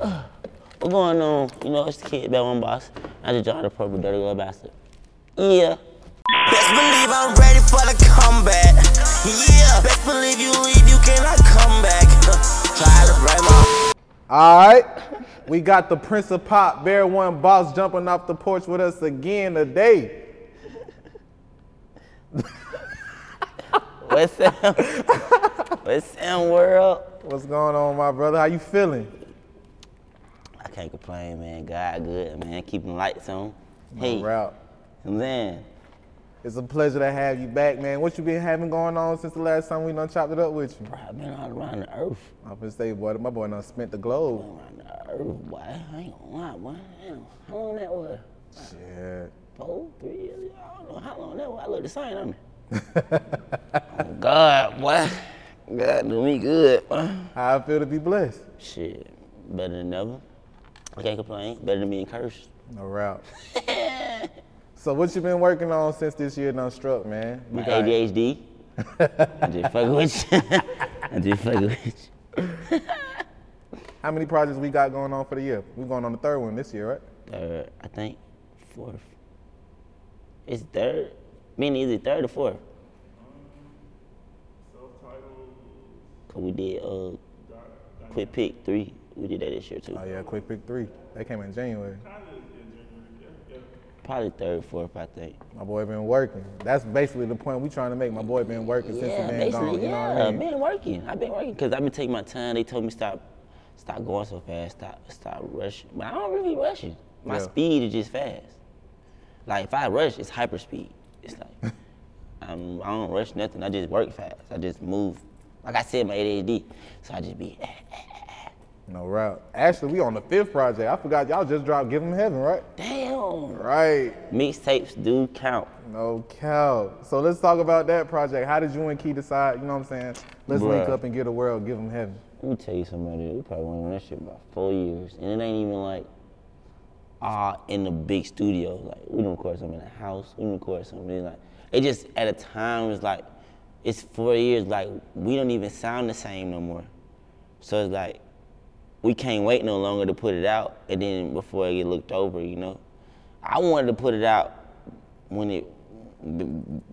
What going on? You know, it's the kid, Bear One Boss. I just joined the purple dirty little bastard. Yeah. Best believe I'm ready for the comeback. Yeah, best believe you leave, you cannot come back. Try to break my. All right, we got the Prince of Pop, Bear One Boss, jumping off the porch with us again today. What's Sam? What's Sam World? What's going on, my brother? How you feeling? Can't complain, man. God good, man. Keeping lights on. Hey, Route. and then It's a pleasure to have you back, man. What you been having going on since the last time we done chopped it up with you? bro, I've been all around the earth. I'm gonna say, boy, my boy done spent the globe. Around the earth, boy. I ain't gonna lie, boy. Damn, how long that was? Shit. Four, three years? I don't know how long that was. I look the same on me. oh, God, boy. God do me good, boy. How I feel to be blessed. Shit, better than never. I can't complain. Better than being cursed. No route. so what you been working on since this year done struck, man? My got- ADHD. I just fuck with you. I just fuck with you. How many projects we got going on for the year? We going on the third one this year, right? Third, I think. Fourth. It's third. Meaning is it third or fourth? Cause we did uh quick pick three. We did that this year too. Oh yeah, quick pick three. That came in January. Probably third, fourth, I think. My boy been working. That's basically the point we trying to make. My boy been working since Yeah, been basically, gone. You know yeah. what I I've mean? been working. I've been working because I've been taking my time. They told me stop, stop going so fast. Stop, stop rushing. But I don't really be rushing. My Yeah. speed is just fast. Like if I rush, it's hyper speed. It's like I'm, I don't rush nothing. I just work fast. I just move. Like I said, my ADHD. So I just be. No route. Actually, we on the fifth project. I forgot y'all just dropped Give Give 'Em Heaven, right? Damn. Right. Mixtapes do count. No count. So let's talk about that project. How did you and Key decide? You know what I'm saying? Let's link up and get a world. Give Give 'Em Heaven. Let me tell you something. We probably went on that shit about four years, and it ain't even like all in the big studio. Like we don't record something in the house. We don't record something like it. Just at a time it's like it's four years. Like we don't even sound the same no more. So it's like we can't wait no longer to put it out, and then before it get looked over, you know. I wanted to put it out when it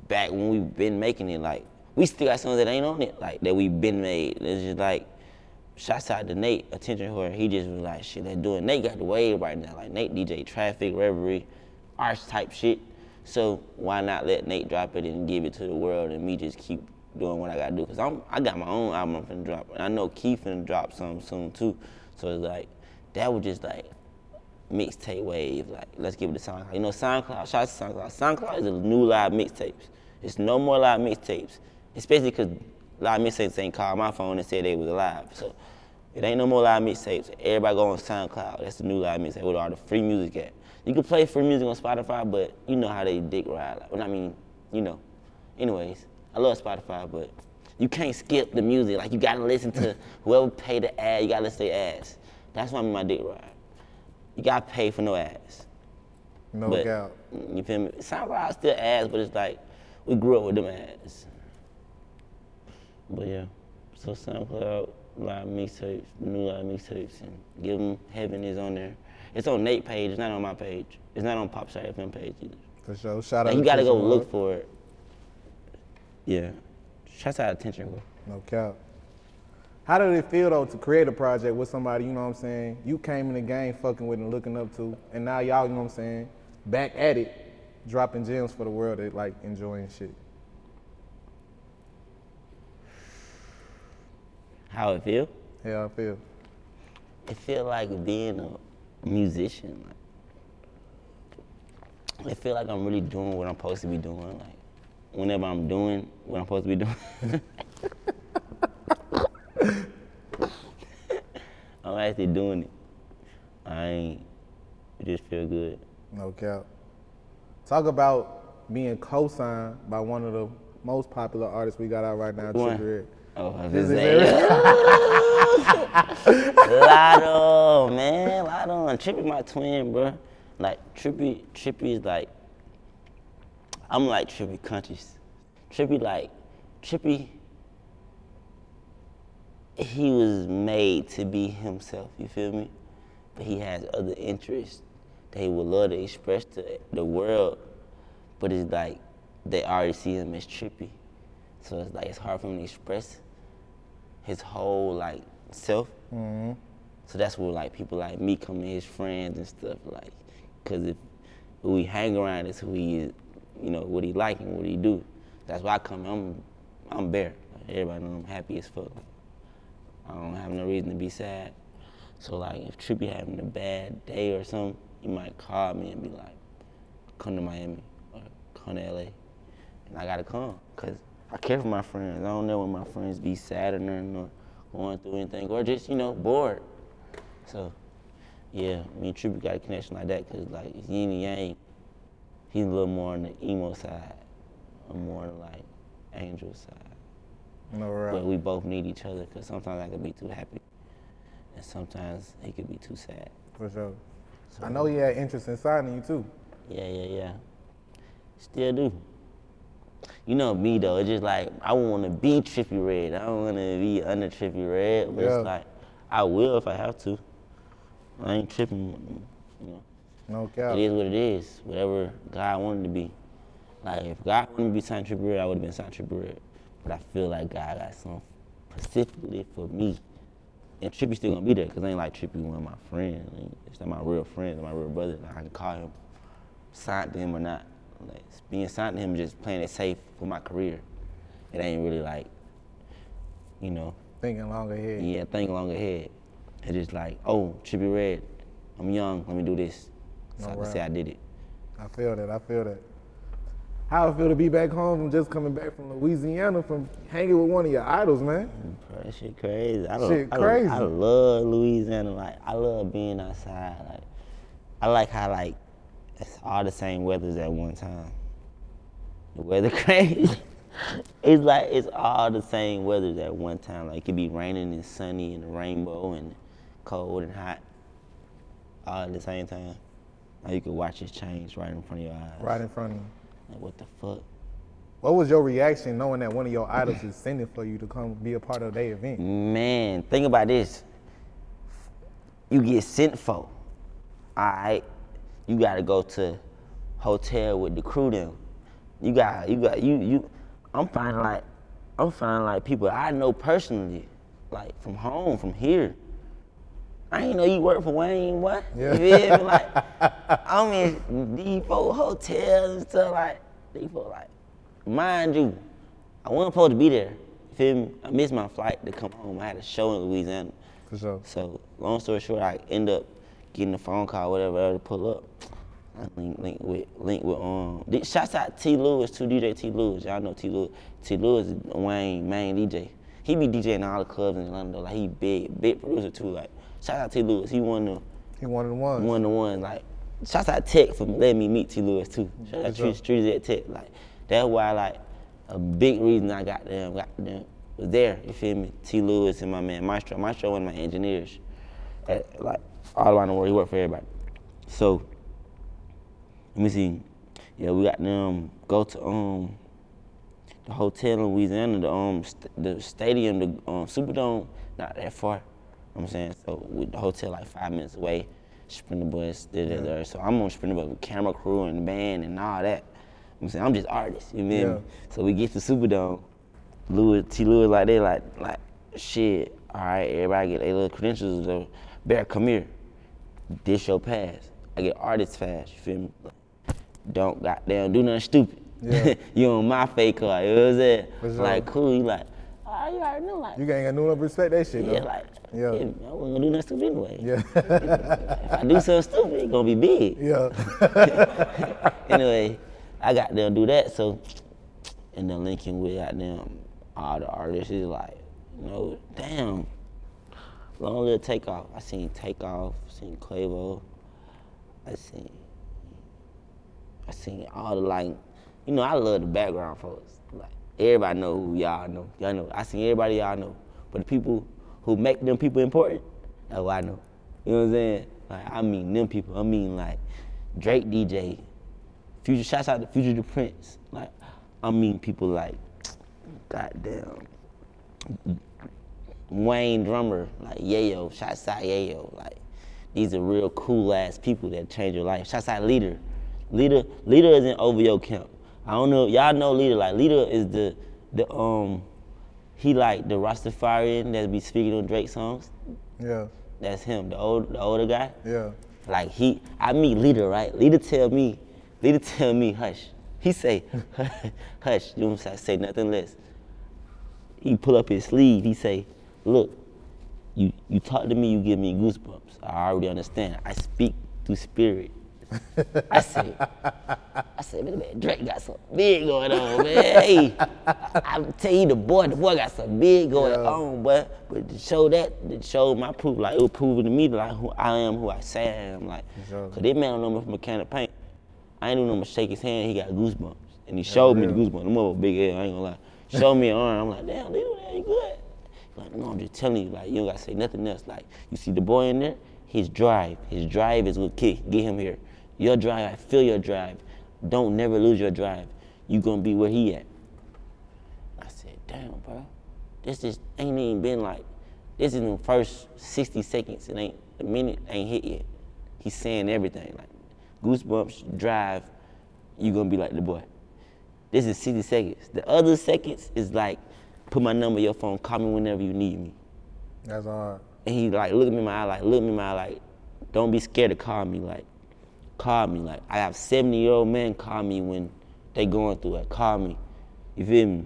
back when we've been making it. Like we still got songs that ain't on it, like that we've been made. It's just like shouts out to Nate, attention whore. He just was like, shit, they doing. Nate got the wave right now. Like Nate DJ Traffic, Reverie, arts type shit. So why not let Nate drop it and give it to the world and me just keep doing what I gotta do? Cause I'm I got my own album I'm finna drop. And I know Keith finna drop something soon too. So it's like that was just like mixtape wave. Like, let's give it to SoundCloud. You know, SoundCloud, shout out to SoundCloud. SoundCloud is a new live mixtapes. It's no more live mixtapes, especially because live mixtapes ain't called my phone and said they was live. So it ain't no more live mixtapes. Everybody go on SoundCloud. That's the new live mixtape with all the free music at. You can play free music on Spotify, but you know how they dick ride. Like, well, I mean, you know. Anyways, I love Spotify, but you can't skip the music. Like you gotta listen to whoever pay the ad. You gotta listen to their ads. That's why I'm in my dick ride. You gotta pay for no ads. No But doubt. you feel me? SoundCloud still ads, but it's like we grew up with them ads. But yeah, so SoundCloud live mixtapes, new live mixtapes, and give them heaven is on there. It's on Nate page. It's not on my page. It's not on Popstar FM page either. For sure. Shout out Like, you gotta go look for it. Yeah, shouts out attention. Bro. No cap. How did it feel though to create a project with somebody, you know what I'm saying? You came in the game fucking with and looking up to, and now y'all, you know what I'm saying, back at it, dropping gems for the world that like enjoying shit. How it feel? How I feel. It feel like being a musician. Like, it feel like I'm really doing what I'm supposed to be doing. Like, whenever I'm doing what I'm supposed to be doing, I'm actually doing it. I ain't. Just feel good. No cap. Talk about being co-signed by one of the most popular artists we got out right now. Trigger Oh, I was This gonna is say. Lotto, man, Lotto and Trippie my twin, bro. Like Trippie, Trippie is like, I'm like Trippie countries. Trippie like, Trippie. He was made to be himself. You feel me? but he has other interests that he would love to express to the world, but it's like they already see him as Trippie. So it's like it's hard for him to express his whole like self. Mm-hmm. So that's where like people like me come in, his friends and stuff, like, cause if we hang around, is who he is, you know, what he like and what he do. That's why I come. I'm, I'm bare. Everybody know I'm happy as fuck. I don't have no reason to be sad. So like, if Trippie having a bad day or something, he might call me and be like, "Come to Miami or come to LA," and I gotta come, cause I care for my friends. I don't know when my friends be sad or nothing or going through anything or just you know bored. So, yeah, me and Trippie got a connection like that because, like, it's yin and yang. He's a little more on the emo side. I'm more on the, like, angel side. No right. But we both need each other because sometimes I could be too happy. And sometimes he could be too sad. For sure. So, I know he had interest in signing you too. Yeah, yeah, yeah. Still do. You know me, though. It's just like, I want to be Trippie Redd. I don't want to be under Trippie Redd. But Yeah. it's like, I will if I have to. I ain't tripping, you know. No cap. It is what it is. Whatever God wanted to be. Like if God wanted me to be Saint Trippie I would have been Saint Trippie But I feel like God got something specifically for me. And Trippie still gonna be there, cause I ain't like Trippie one of my friends. Like, It's not my real friend, my real brother. Like, I can call him, signed to him or not. Like being signed to him is just playing it safe for my career. It ain't really like, you know, Thinking long ahead. yeah, thinking long ahead. It's just like, oh, Trippie Redd, I'm young, let me do this. So I can Alright. say I did it. I feel that. I feel that. How it feel to be back home from just coming back from Louisiana from hanging with one of your idols, man? That shit crazy. I Shit I, crazy. I love Louisiana. Like I love being outside. Like I like how like it's all the same weathers at one time. The weather crazy. it's like it's all the same weathers at one time. Like it could be raining and sunny and a rainbow and cold and hot all at the same time. Now you could watch it change right in front of your eyes. Right in front of you. Like what the fuck? What was your reaction knowing that one of your idols is sending for you to come be a part of their event? Man, think about this. You get sent for. Alright. You gotta go to hotel with the crew then. You got you got you you I'm finding like I'm finding like people I know personally, like from home, from here. I ain't know you work for Wayne, what? Yeah. You feel me? Like I'm in Depot hotels and stuff like Depot like mind you, I wasn't supposed to be there. You feel me? I missed my flight to come home. I had a show in Louisiana. For sure. So long story short, I end up getting a phone call, whatever, to pull up. I link, link with link with um. Shouts out T Lewis to DJ T Lewis. Y'all know T Lewis. T Lewis is Wayne main DJ. He be DJing all the clubs in Atlanta. though. Like he big big producer too. Like shout out to T Lewis. He one of the He one of the ones. one of the ones. Like shout out Tech for letting me meet T Lewis too. Shout out. Street Streets at Tech. Like that's why like a big reason I got them got them was there. You feel me? T Lewis and my man Maestro. Maestro one of my engineers. At, like all around the world, he worked for everybody. So let me see. Yeah, we got them go to um the hotel in Louisiana, the um st- the stadium, the um Superdome, not that far. I'm saying so with the hotel like five minutes away. Sprinter bus, da, da, da. So I'm on Sprinter bus with camera crew and band and all that. I'm saying I'm just artist, you feel Yeah. me? So we get to Superdome, Lewis T Lewis like they like like shit. All right, everybody get their little credentials. So, Bear, come here. This your pass. I get artist pass. You feel me? Don't goddamn do nothing stupid. Yeah. you on my fake card. You know what I'm saying? Like cool. You like, you already know. Like, You ain't got no respect that shit though. yeah, like, Yeah. yeah. I wasn't gonna do nothing stupid anyway. Yeah. If I do something stupid, it's gonna be big. yeah. anyway, I got them do that. So, and then linking with goddamn all the artists is like, you know, damn. Long little takeoff. I seen takeoff. Seen Quavo. I seen. I seen all the like, you know, I love the background folks. Everybody know who y'all know. Y'all know. I seen everybody y'all know. But the people who make them people important, that's what I know. You know what I'm saying? Like I mean them people. I mean like Drake DJ, Future. Shouts out to Future the Prince. Like I mean people like, goddamn. Wayne drummer, like Yayo, shouts out Yayo, like these are real cool ass people that change your life. Shouts out Leader. Leader Leader is in your camp. I don't know, y'all know Leader. Like Leader is the the um he like the Rastafarian that be speaking on Drake songs. Yeah. That's him, the old the older guy. Yeah. Like he, I meet leader, right? Leader tell me, leader tell me, hush. He say, hush. You know what I'm saying? Say nothing less. He pull up his sleeve. He say, look, you you talk to me, you give me goosebumps. I already understand. I speak through spirit. I say, I say, man, man, Drake got something big going on, man. Hey, I, I tell you, the boy, the boy got something big going Yeah. on, but but to show that, to show my proof, like it was proving to me like who I am, who I say I am, like, Sure. cause this man don't know me from a can of paint. I ain't even know him to shake his hand. He got goosebumps, and he showed me the goosebumps. The mother big head, I ain't gonna lie. Showed me an arm. I'm like, damn, dude, that ain't good. Like, no, I'm just telling you, like, you don't gotta say nothing else. Like, you see the boy in there, his drive, his drive is what kick, get him here. Your drive, I feel your drive. Don't never lose your drive. You gonna be where he at. I said, damn, bro. This just ain't even been like, this is the first 60 seconds. It ain't, the minute ain't hit yet. He's saying everything. Like, goosebumps, drive, you gonna be like the boy. This is 60 seconds. The other seconds is like, put my number in your phone, call me whenever you need me. That's hard. And he like look at me in my eye, like look me in my eye, like don't be scared to call me, like call me, like I have 70 year old men call me when they going through it. Call me, you feel me?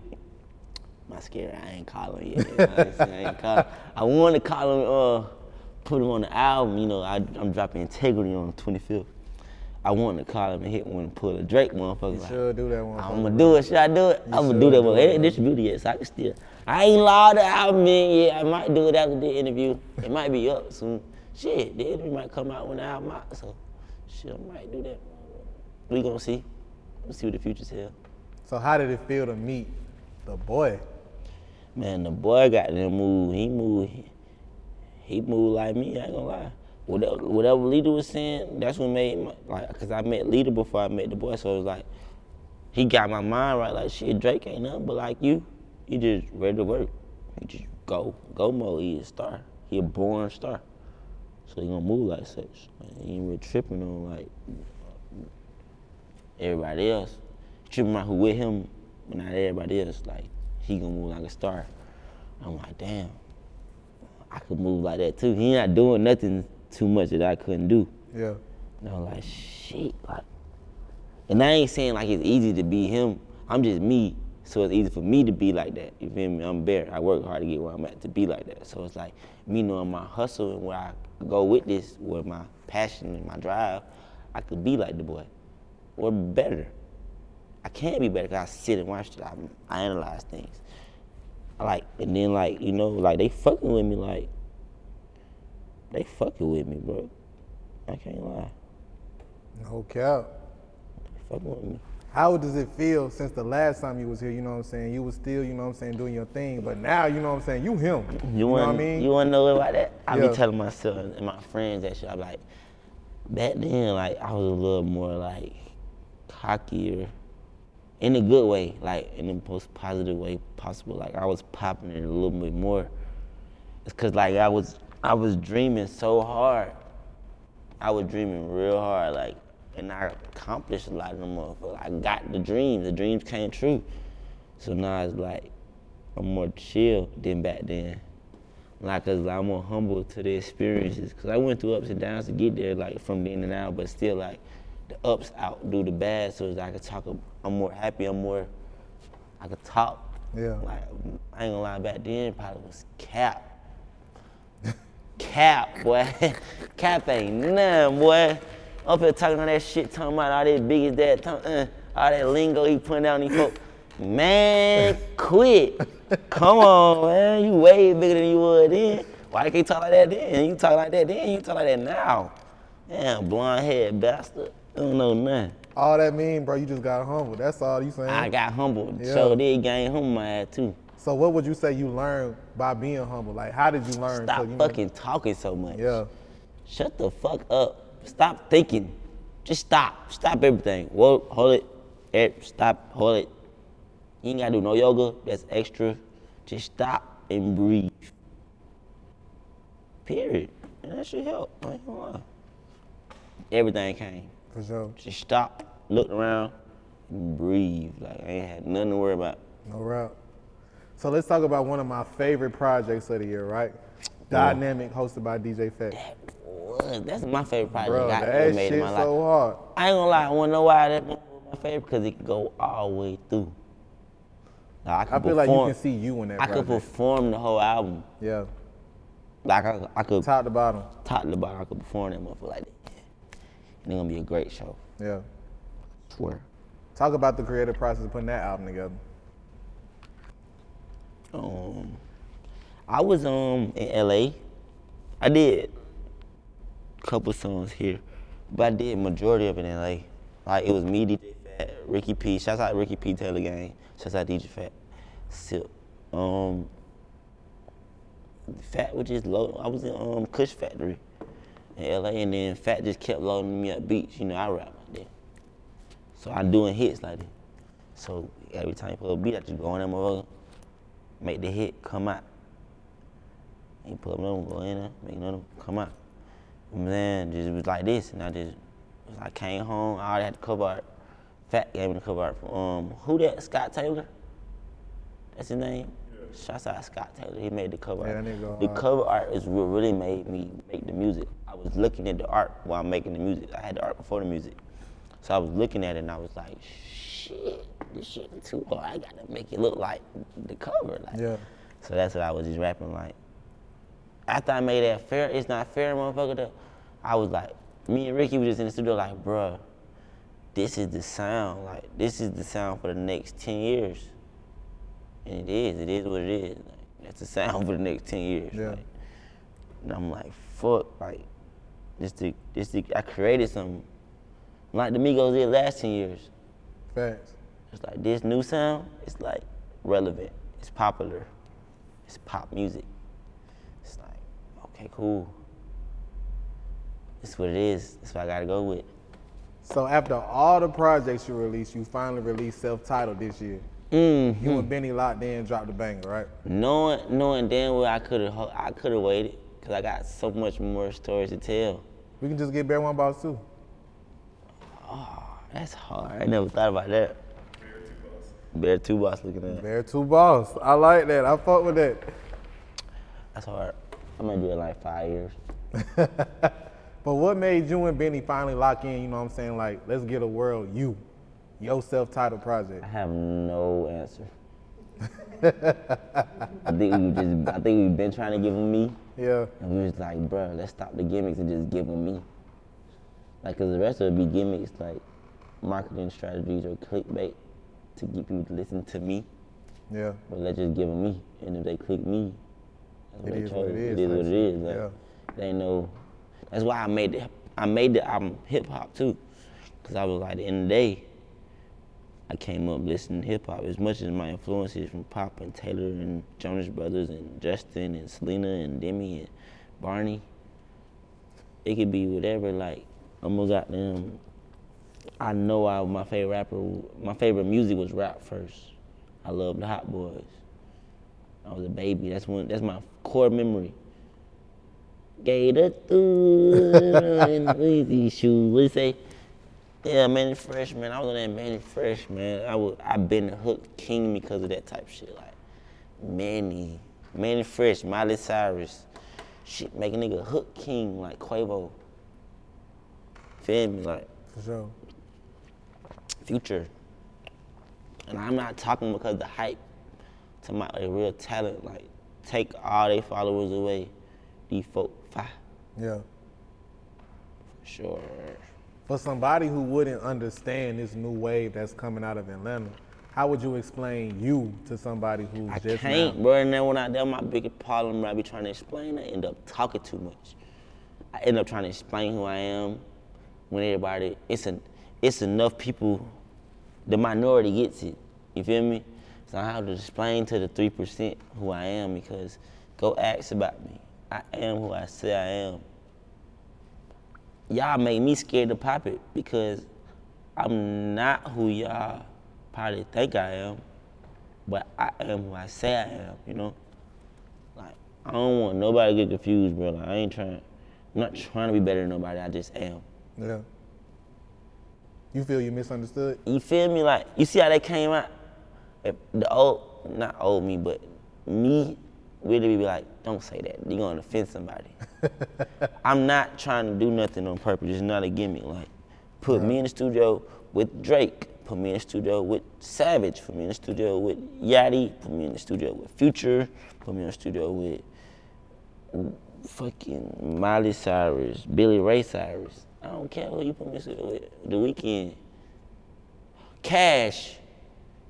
I'm scared. I ain't calling yet. You know what I'm saying? I ain't call. I want to call him, uh, put him on the album. You know, I, I'm dropping Integrity on the 25th. I want to call him and hit one and pull a Drake motherfucker. You like, should do that one. I'm gonna do it. Should I do it? I'm gonna do that. do But it, ain't distributed yet, so I can still. I ain't allowed the album in yet. I might do it after the interview. It might be up soon. Shit, the interview might come out when the album out. So, shit, I might do that. We gonna see. We'll see what the future tells. So how did it feel to meet the boy? Man, the boy got to move. He moved. He moved like me. I ain't gonna lie. Whatever, whatever Leader was saying, that's what made my, like. Cause I met Leader before I met the boy, so it was like, he got my mind right. Like shit, Drake ain't nothing but like you. He just ready to work. He just go, go mode. He a star. He a born star. So he gonna move like such. Like, he ain't really tripping on like everybody else. Tripping out who with him, but not everybody else. Like he gonna move like a star. I'm like, damn, I could move like that too. He not doing nothing too much that I couldn't do. Yeah. And I'm like, shit, like, and I ain't saying like it's easy to be him. I'm just me, so it's easy for me to be like that. You feel me? I'm bare. I work hard to get where I'm at to be like that. So it's like me knowing my hustle and where I go with this, with my passion and my drive, I could be like the boy, or better. I can't be better because I sit and watch it. I, I analyze things. I like, and then like you know, like they fucking with me, like they fucking with me, bro. I can't lie. No cap. Fucking with me. How does it feel since the last time you was here? You know what I'm saying? You was still, you know what I'm saying, doing your thing, but now, you know what I'm saying, you him. You, know want what I mean? you want to know about that? I Yeah. be telling myself and my friends that shit. I'm like, back then, like I was a little more like cockier, in a good way, like in the most positive way possible. Like I was popping it a little bit more. It's cause like I was I was dreaming so hard. I was dreaming real hard, like, and I accomplished a lot of them motherfuckers. I got the dreams. The dreams came true. So now it's like I'm more chill than back then. Like, cause I'm more humble to the experiences. Cause I went through ups and downs to get there, like from the in and out, but still like the ups outdo the bad. So it's like I could talk. I'm more happy. I'm more. I could talk. Yeah. Like I ain't gonna lie. Back then, probably was cap. cap, boy. cap ain't none, boy. Up here talking all that shit, talking about all that big as that, uh, all that lingo he putting down these folks. Man, quit. Come on, man. You way bigger than you were then. Why you can't talk like that then? You talk like that then, you talk like that now. Damn, blonde head bastard. Don't know nothing. all that mean, bro, you just got humble. That's all you saying. I got humbled. Yeah. So did gain humble my ass too. so what would you say you learned by being humble? Like, how did you learn? Stop to, you fucking talking so much. Yeah. Shut the fuck up. Stop thinking. Just stop. Stop everything. Whoa, hold it. Eh, Stop, hold it. You ain't gotta do no yoga. That's extra. Just stop and breathe. Period. And that should help. I ain't gonna lie. Everything came. For sure. Just stopped, looked around, and breathed. Like I ain't had nothing to worry about. No route. So let's talk about one of my favorite projects of the year, right? Dynamic, hosted by DJ Fat. That was that's my favorite project Bro, I ever made in my life. so hard. I ain't gonna lie, I wanna know why that one was my favorite because it can go all the way through. I, could I feel like you can see you in that I could perform the whole album. Yeah, Like I, I could top to bottom. top to bottom, I could perform that motherfucker like that. And it's gonna be a great show. Yeah. Swear. Talk about the creative process of putting that album together. Um, I was um in LA. I did a couple songs here, but I did majority of it in LA. Like it was me, DJ Fat, Ricky P. Shouts out Ricky P. Taylor Gang. Shouts out DJ Fat. Sip. Um, Fat was just low. I was in um Kush Factory in LA, and then Fat just kept loading me up beats. You know, I rap like that. So I'm doing hits like that. So every time you put a beat, I just go on that motherfucker, make the hit come out. Ain't put another one, go in there, make another come out. And then just was like this, and I just I came home. I already had the cover art. Fat gave me the cover art from um who that Scott Taylor. That's his name. Shouts out Scott Taylor. He made the cover Yeah, art. go the hard. cover art is what really made me make the music. I was looking at the art while I'm making the music. I had the art before the music. So I was looking at it and I was like, shit, this shit is too hard. I gotta make it look like the cover. Like, Yeah. So that's what I was just rapping like. After I made that fair, it's not fair, motherfucker. Though, I was like, me and Ricky was just in the studio like, bruh, this is the sound. Like, this is the sound for the next 10 years. And it is, it is what it is. Like, that's the sound for the next 10 years. Yeah. Like, and I'm like, fuck, like, this the, this the, I created something. Like the Migos did last 10 years. Facts. It's like this new sound, it's like relevant, it's popular, it's pop music. Okay, cool. It's what it is. That's what I gotta go with. So after all the projects you released, you finally released self-titled this year. Mm. You and Benny locked in, dropped the banger, right? Knowing, knowing damn well I could have, I could have waited, cause I got so much more stories to tell. We can just get Bear One Boss too. Oh, that's hard. I never thought about that. Bear two boss looking at. Bear Two Boss. I like that. I fuck with that. That's hard. I'm gonna do it in like five years. But what made you and Benny finally lock in, you know what I'm saying? Like, let's get a world you, your self-titled project. I have no answer. I think we just, I think we've been trying to give them me. Yeah. And we was like, bro, let's stop the gimmicks and just give them me. Like, cause the rest of it be gimmicks, like marketing strategies or clickbait to get people to listen to me. Yeah. But let's just give them me. And if they click me, It is what it is, It is what it. Like, Yeah. they know. That's why I made the, I made the album hip hop too. Cause I was like, at the end of the day, I came up listening to hip hop as much as my influences from Pop and Taylor and Jonas Brothers and Justin and Selena and Demi and Barney. It could be whatever. Like I'm got them. I know I, my favorite rapper, my favorite music was rap first. I loved the Hot Boys. I was a baby. That's one. That's my core memory. Gator through in these shoes. What you say? Yeah, Mannie Fresh, man. I was on that Mannie Fresh, man. I was, I been the hook king because of that type of shit. Like Manny, Mannie Fresh, Miley Cyrus, shit, make a nigga hook king like Quavo. Feel me? Like For sure. future. And I'm not talking because the hype to my like, real talent. Like, take all they followers away. These folk, five, Yeah. for sure. For somebody who wouldn't understand this new wave that's coming out of Atlanta, how would you explain you to somebody who's I just can't, now? bro. And then when I that's my biggest problem, I be trying to explain. I end up talking too much. I end up trying to explain who I am. When everybody, it's a, it's enough people. The minority gets it. You feel me? So I have to explain to the three percent who I am because go ask about me. I am who I say I am. Y'all make me scared to pop it because I'm not who y'all probably think I am but I am who I say I am, you know? Like, I don't want nobody to get confused, bro. Like, I ain't trying, I'm not trying to be better than nobody. I just am. Yeah. You feel you misunderstood? You feel me? Like you see how they came out. If the old, not old me, but me, really be like, don't say that. You're gonna offend somebody. I'm not trying to do nothing on purpose. It's not a gimmick. Like, put me in the studio with Drake. Put me in the studio with Savage. Put me in the studio with Yachty. Put me in the studio with Future. Put me in the studio with fucking Miley Cyrus, Billy Ray Cyrus. I don't care who you put me in the studio with. The Weeknd. Cash.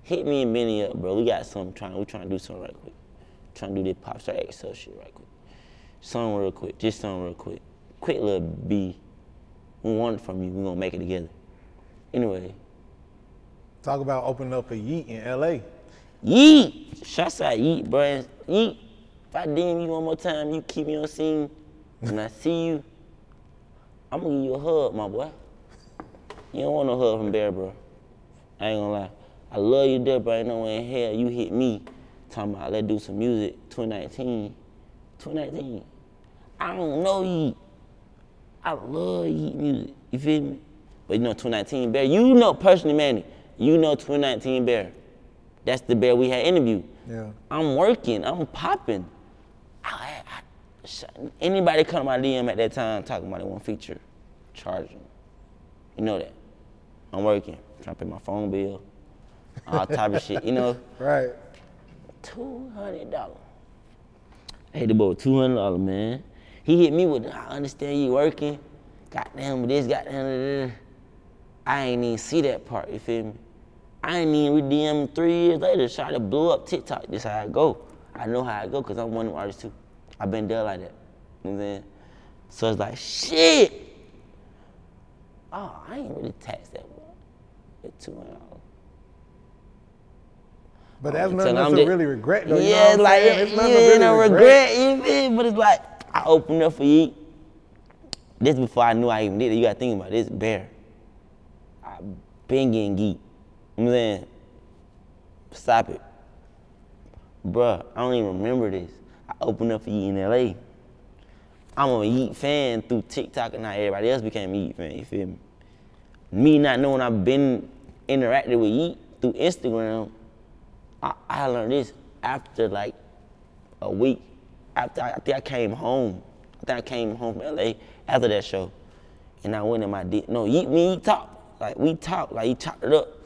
Hit me and Benny up, bro. We got something trying. We trying to do something right quick. Trying to do this pop star XL shit right quick. Something real quick. Just something real quick. Quick little B. We want it from you. We gonna make it together. Anyway, Talk about opening up a Yeat in LA. Yeat. Shots out Yeat, bro. Yeat. If I DM you one more time, you keep me on scene, When I see you, I'm gonna give you a hug, my boy. You don't want no hug from Bear, bro. I ain't gonna lie. I love you there, but ain't no way in hell you hit me talking about let's do some music 2019. 2019. I don't know Yeat. I love Yeat music. You feel me? But you know 2019 Bear, you know personally, Manny, you know 2019 Bear. That's the Bear we had interviewed. Yeah. I'm working, I'm popping. I, I, anybody come to my DM at that time talking about they want feature, charge them. You know that. I'm working, trying to pay my phone bill, all type of shit, you know. Right. Two hundred dollars. Hey, the boy, two hundred dollars, man. He hit me with, I understand you working. Goddamn this, goddamn. da, da, da." I ain't even see that part. You feel me? I ain't even redeem him three years later. Shot to blow up TikTok. This how I go. I know how I go because I'm one of them artists too. I've been there like that. You know what I'm saying? So it's like shit. Oh, I ain't really taxed that one. It's two hundred dollars. But oh, that's nothing else to really regret though. you know yeah, what I'm like? It's yeah, nothing to really no regret. regret. You feel? But it's like I opened up for Yeat. This before I knew I even did it. You gotta think about this. Bear. I been getting geek. You I'm saying? Stop it. Bruh, I don't even remember this. I opened up for Yeat in LA. I'm a Yeat fan through TikTok and now everybody else became a Yeat fan, you feel me? Me not knowing I've been interacting with Yeat through Instagram, I, I learned this after like a week. After I, I think I came home. I think I came home from LA after that show. And I went in my D no, Yeat me Yeat talk. Like we talked, like he chopped it up.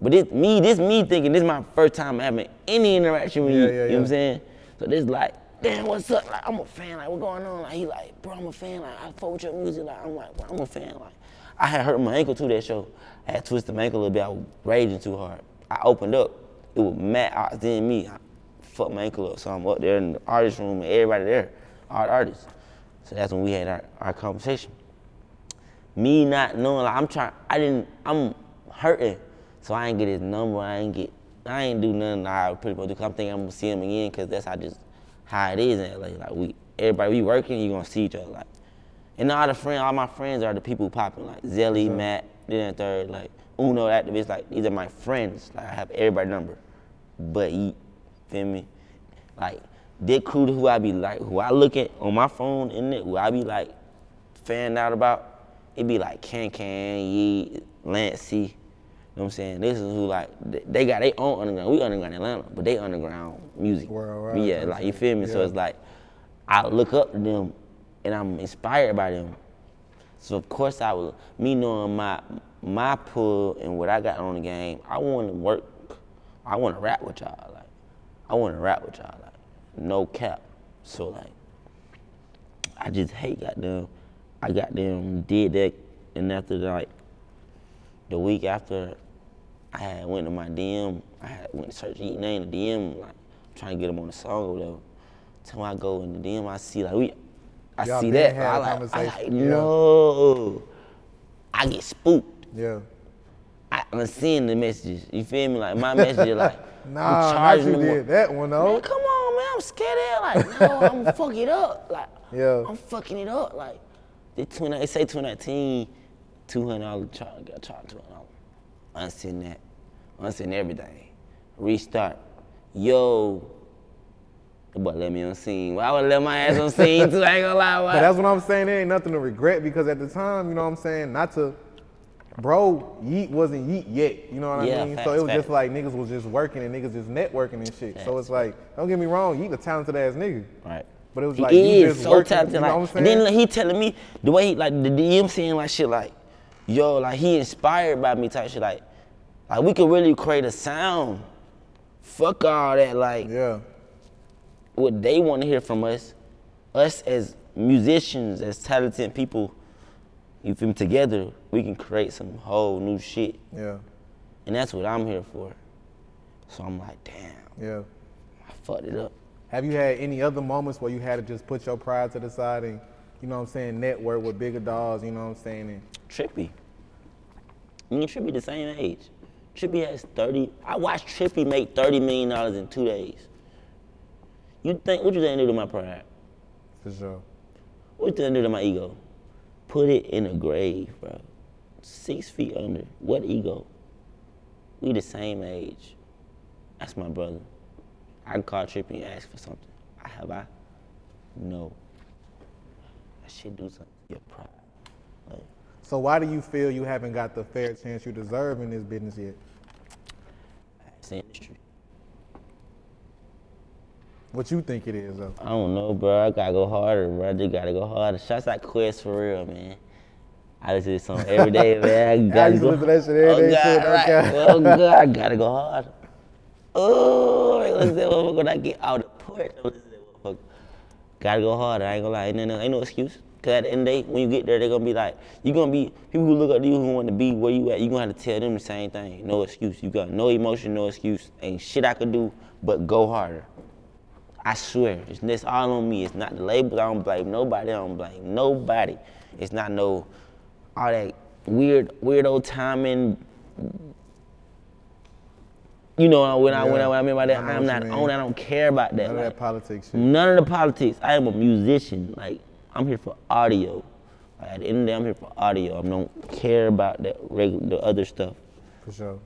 But this me, this me thinking this is my first time having any interaction with Yeah, you. yeah, you know what. I'm saying? So this like, damn, what's up? Like I'm a fan, like what going on? Like he like, bro, I'm a fan, like I fuck with your music, like I'm like, bro, I'm a fan. Like I had hurt my ankle too that show. I had twisted my ankle a little bit, I was raging too hard. I opened up, it was Matt Ox, then me. I fucked my ankle up. So I'm up there in the artist room and everybody there, art artists. So that's when we had our, our conversation. Me not knowing, like I'm trying, I didn't, I'm hurting. So I ain't get his number, I ain't get, I ain't do nothing I pretty much do. 'cause I'm thinking I'm gonna see him again, cause that's how just, how it is in LA. Like we, everybody, we working, you gonna see each other. Like, and all the friends, all my friends are the people popping, like Zelly, Matt, then the third, like Uno activists, like these are my friends. Like I have everybody number, but you feel me? Like Dick Crew, who I be like, who I look at on my phone, and it, who I be like, fanned out about, it be like Can Can, Yee, Lancey. You know what I'm saying? This is who like they- got their own underground. We underground Atlanta, but they underground music. Worldwide, Yeah, like you feel me? So it's like I look up to them and I'm inspired by them. So of course I will me knowing my my pull and what I got on the game, I wanna work I wanna rap with y'all. Like I wanna rap with y'all, like no cap. So like I just hate goddamn I got them did that and after like the week after I had went to my DM, I had went to search Eat name the DM, like trying to get him on the song or whatever. Till I go in the DM, I see like we, I Y'all see that. I like, I like yeah. no. I get spooked. Yeah. I, I'm seeing the messages. You feel me? Like my message, is like Nah, I'm not you did that one though. Man, come on, man. I'm scared of it. Like, no, I'm fucking it up. Like, Yeah. I'm fucking it up. Like, they, 20, they say 2019, $200 charge, got charged $200. Unsend that. Unsend everything. Restart. Yo, But let me on scene. Well, I would let my ass on scene too. I ain't gonna lie. But that's what I'm saying. There ain't nothing to regret because at the time, you know what I'm saying, not to, bro, Yeat wasn't Yeat yet. You know what Yeah, I mean? so it was just like niggas was just working and niggas just networking and shit. So it's like, don't get me wrong, Yeat a talented ass nigga. Right. But it was He like, he is just so working, talented. you know like, and then like, he telling me the way he like the DM saying like shit like, yo, like he inspired by me type shit like, like we could really create a sound. Fuck all that like Yeah. What they want to hear from us. Us as musicians, as talented people, you feel me, together, we can create some whole new shit. Yeah. And that's what I'm here for. So I'm like, damn, Yeah. I fucked it up. Have you had any other moments where you had to just put your pride to the side and, you know what I'm saying, network with bigger dogs, you know what I'm saying? And Trippie. Me and Trippie the same age. Trippie has 30. I watched Trippie make $30 million in two days. You think, what you think do to my pride? for sure. What you think do to my ego? Put it in a grave, bro. Six feet under. What ego? We the same age. That's my brother. I call Trippie and ask for something. I have I? No. I should do something. Your pride. Like, So why do you feel you haven't got the fair chance you deserve in this business yet? it's industry. What you think it is though? I don't know, bro. I gotta go harder, bro. I just gotta go harder. Shots out Quest for real, man. I listen to this song every day, man. I gotta go. listen to that shit every oh, day, God, too, right. okay. Oh God, I gotta go harder. Oh, listen to that motherfucker when I get out the port. Listen to that motherfucker. Gotta go harder. I ain't gonna lie. Ain't no, ain't no excuse. Cause at the end of the day, when you get there, they're gonna be like, you gonna be people who look up to you who want to be where you at. You gonna have to tell them the same thing. No excuse. You got no emotion, no excuse. Ain't shit I could do but go harder. I swear, it's this all on me. It's not the label. I don't blame nobody. I don't blame nobody. It's not no all that weird, weirdo timing. You know when I when I, when I mean by that, I I'm not on. I don't care about that. None of like, that politics shit. None of the politics. I am a musician. Like I'm here for audio. Like, at the end of the day, I'm here for audio. I don't care about that regular, the other stuff. For sure.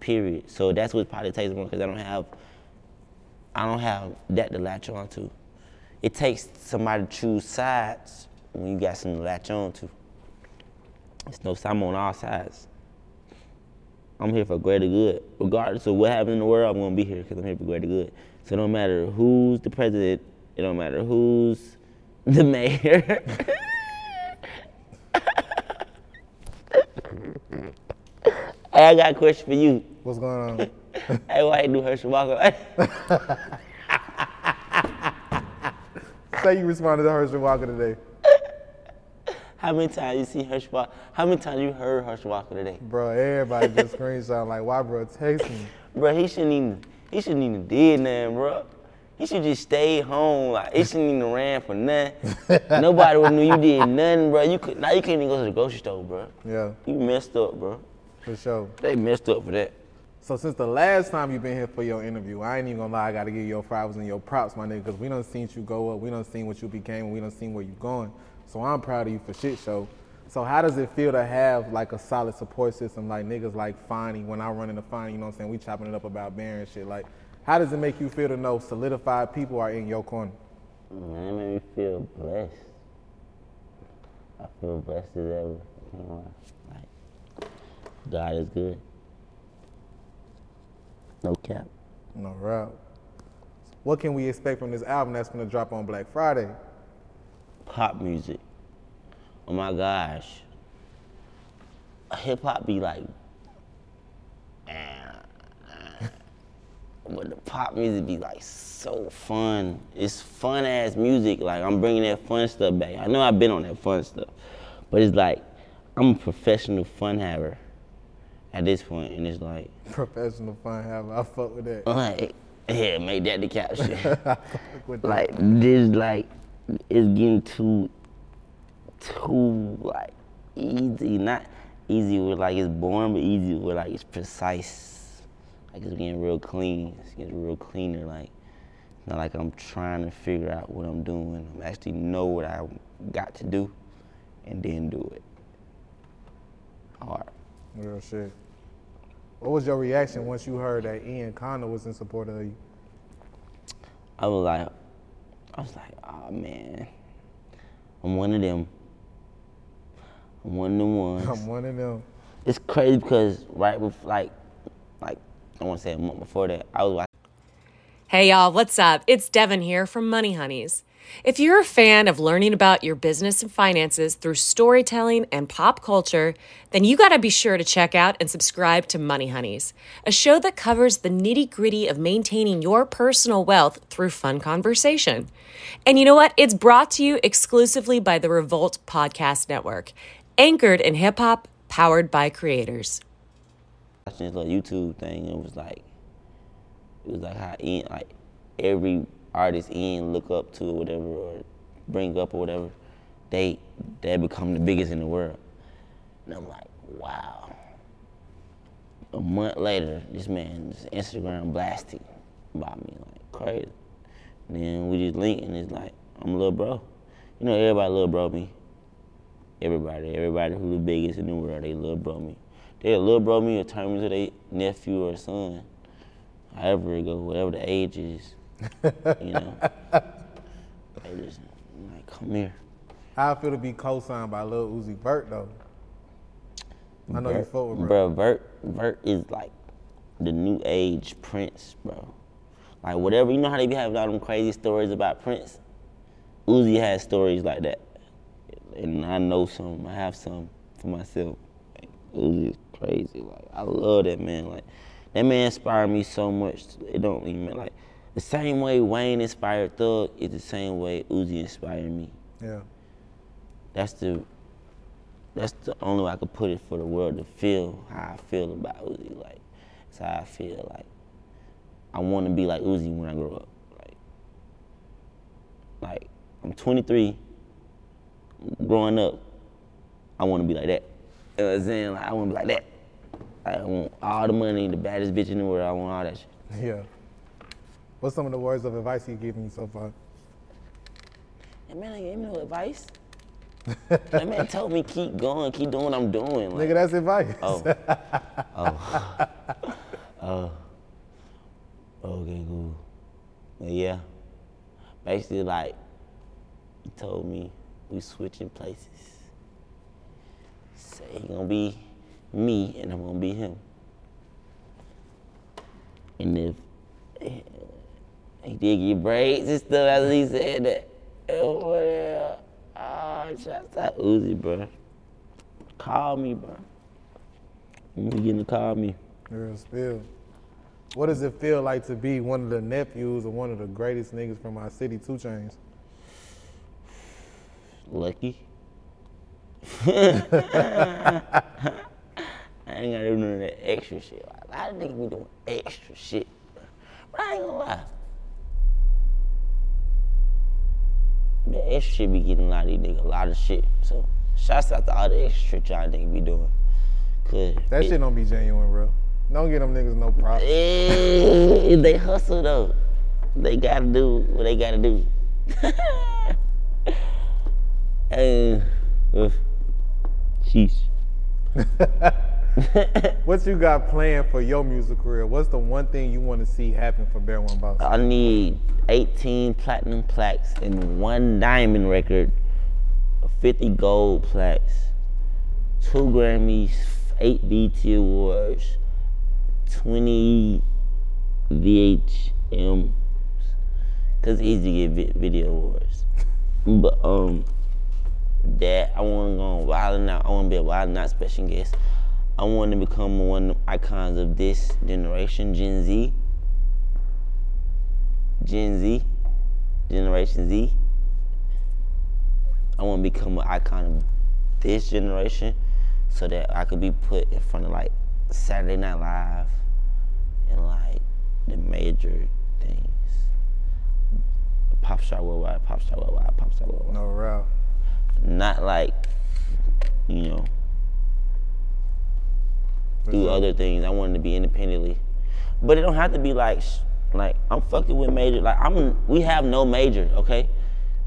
Period. So that's what politics is because I don't have, I don't have that to latch on to. It takes somebody to choose sides when you got something to latch on to. It's no, I'm on all sides. I'm here for greater good. Regardless of what happens in the world, I'm gonna be here because I'm here for greater good. So don't matter who's the president, it don't matter who's the mayor. I got a question for you. What's going on? Hey, want to do Herschel Walker? Say you responded to Herschel Walker today. How many times you see Herschel Walker? How many times you heard Herschel Walker today? Bro, everybody just screenshot like, why bro text me? Bro, he shouldn't even he shouldn't even did nothing, bro. He should just stay home. Like he shouldn't even ran for nothing. Nobody would knew you did nothing, bro. You could now you can't even go to the grocery store, bro. Yeah, You messed up, bro. for sure. They messed up for that. So since the last time you've been here for your interview, I ain't even gonna lie, I gotta give you your flowers and your props, my nigga, because we done seen you go up, we done seen what you became, we done seen where you going. So I'm proud of you for shit show. So how does it feel to have like a solid support system like niggas like Fonny when I run into Fonny, you know what I'm saying? We chopping it up about Bear and shit. Like, how does it make you feel to know solidified people are in your corner? Man, it made me feel blessed. I feel blessed as ever. Like, God is good. No cap. No rap. What can we expect from this album that's gonna drop on Black Friday? pop music. Oh my gosh. Hip hop be like, but the pop music be like so fun. It's fun ass music. Like I'm bringing that fun stuff back. I know I've been on that fun stuff, but it's like I'm a professional fun haver at this point, and it's like, Professional fun have I fuck with that. Like, yeah, make that the caption. With that. like this like it's getting too too like easy. Not easy with like it's boring but easy with like it's precise. Like it's getting real clean. It's getting real cleaner. Like not like i'm trying to figure out what i'm doing. I'm actually know what i got to do and then do it. Hard Real shit. What was your reaction once you heard that Ian Connor was in support of you? I was like, I was like, oh man, I'm one of them. I'm one of them ones. I'm one of them. it's crazy because right before, like, like I want to say a month before that, I was watching. Hey y'all, what's up? It's Devin here from Money Honeys. If you're a fan of learning about your business and finances through storytelling and pop culture, then you gotta be sure to check out and subscribe to Money Honeys, a show that covers the nitty gritty of maintaining your personal wealth through fun conversation. And you know what? It's brought to you exclusively by the Revolt Podcast Network, anchored in hip hop, powered by creators. watching this little YouTube thing. It was like, it was like how like every artist in look up to or whatever, or bring up or whatever, they they become the biggest in the world. And I'm like, wow. A month later, this man's Instagram blasting about me like crazy. And then we just link and it's like, I'm a little bro. You know, everybody little bro me. Everybody, everybody who the biggest in the world, they little bro me. They little bro me in terms of their nephew or son, however it go, whatever the age is. You know, they just like come here. How I feel to be co-signed by Lil Uzi Vert though. I know you fuck with bro. bro. Vert, Vert is like the new age Prince, bro. Like whatever, you know how they be having all them crazy stories about Prince. Uzi has stories like that, and I know some. I have some for myself. Like, Uzi is crazy. Like I love that man. Like that man inspired me so much. It don't even like the same way Wayne inspired Thug is the same way Uzi inspired me. Yeah. That's the that's the only way I could put it for the world to feel how I feel about Uzi. Like that's how I feel. Like I want to be like Uzi when I grow up. Like like I'm 23. Growing up, I want to be like that. You know what I'm saying? Like I want to be like that. I want all the money, the baddest bitch in the world. I want all that shit. Yeah. What's some of the words of advice you given me so far? That man ain't gave me no advice. that man told me keep going, keep doing what I'm doing. Like, Nigga, that's advice. Oh. Oh. oh. Oh. Okay, cool. But yeah, basically like he told me we switching places. Say he gonna be me and I'm gonna be him. And if he did get braids and stuff after he said that, oh yeah, ah, shouts out Uzi, bro. Call me, bro. You getting to call me. Real spill. What does it feel like to be one of the nephews of one of the greatest niggas from our city, 2 Chainz? Lucky. I ain't gotta do none of that extra shit. A lot of niggas be doing extra shit. But I ain't gonna lie. The extra shit be getting a lot of these niggas a lot of shit. So, shouts out to all the extra shit y'all niggas be doing. Cause That it- shit don't be genuine, bro. Don't get them niggas no props. Eh, they hustle though. They gotta do what they gotta do. and uh, sheesh. What you got planned for your music career? What's the one thing you want to see happen for Bear One Boss? I need 18 platinum plaques and one diamond record, 50 gold plaques, two Grammys, eight BT awards, 20 VHMs. Cause it's easy to get vi- video awards. But um, that I want to go on Wild 'N Out. I want to be a Wild 'N Out special guest. I want to become one of the icons of this generation, Gen Z. Gen Z, Generation Z. I want to become an icon of this generation so that I could be put in front of like Saturday Night Live and like the major things. Pop star worldwide, pop star worldwide, pop star worldwide. No route. Not like, you know, do other things. I wanted to be independently, but it don't have to be like, sh- like I'm fucking with major. Like I'm, we have no major, okay?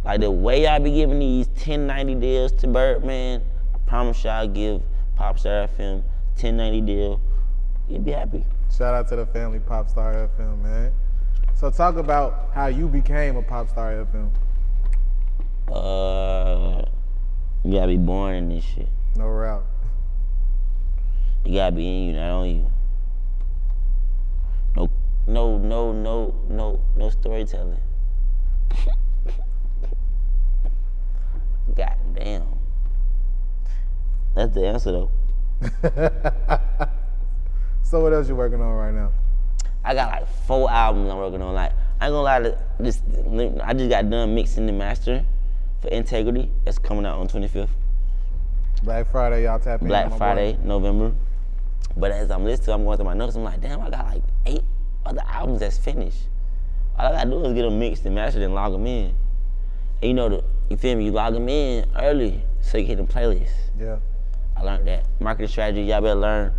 Like the way I be giving these 1090 deals to Birdman, I promise y'all give Popstar FM 1090 deal. You'd be happy. Shout out to the family Popstar FM, man. So talk about how you became a Popstar FM. Uh, you gotta be born in this shit. No route. You gotta be in you, not on you. No, no, no, no, no, no storytelling. God damn. That's the answer though. So what else you working on right now? I got like four albums I'm working on. Like I ain't gonna lie to this. I just got done mixing and mastering for Integrity. That's coming out on 25th. Black Friday, y'all tap in. Black my boy. Friday, November. But as I'm listening, I'm going through my notes. I'm like, damn, I got like eight other albums that's finished. All I gotta do is get them mixed and mastered and log them in. And you know, the, you feel me? You log them in early so you can hit them playlists. Yeah. I learned that marketing strategy. Y'all better learn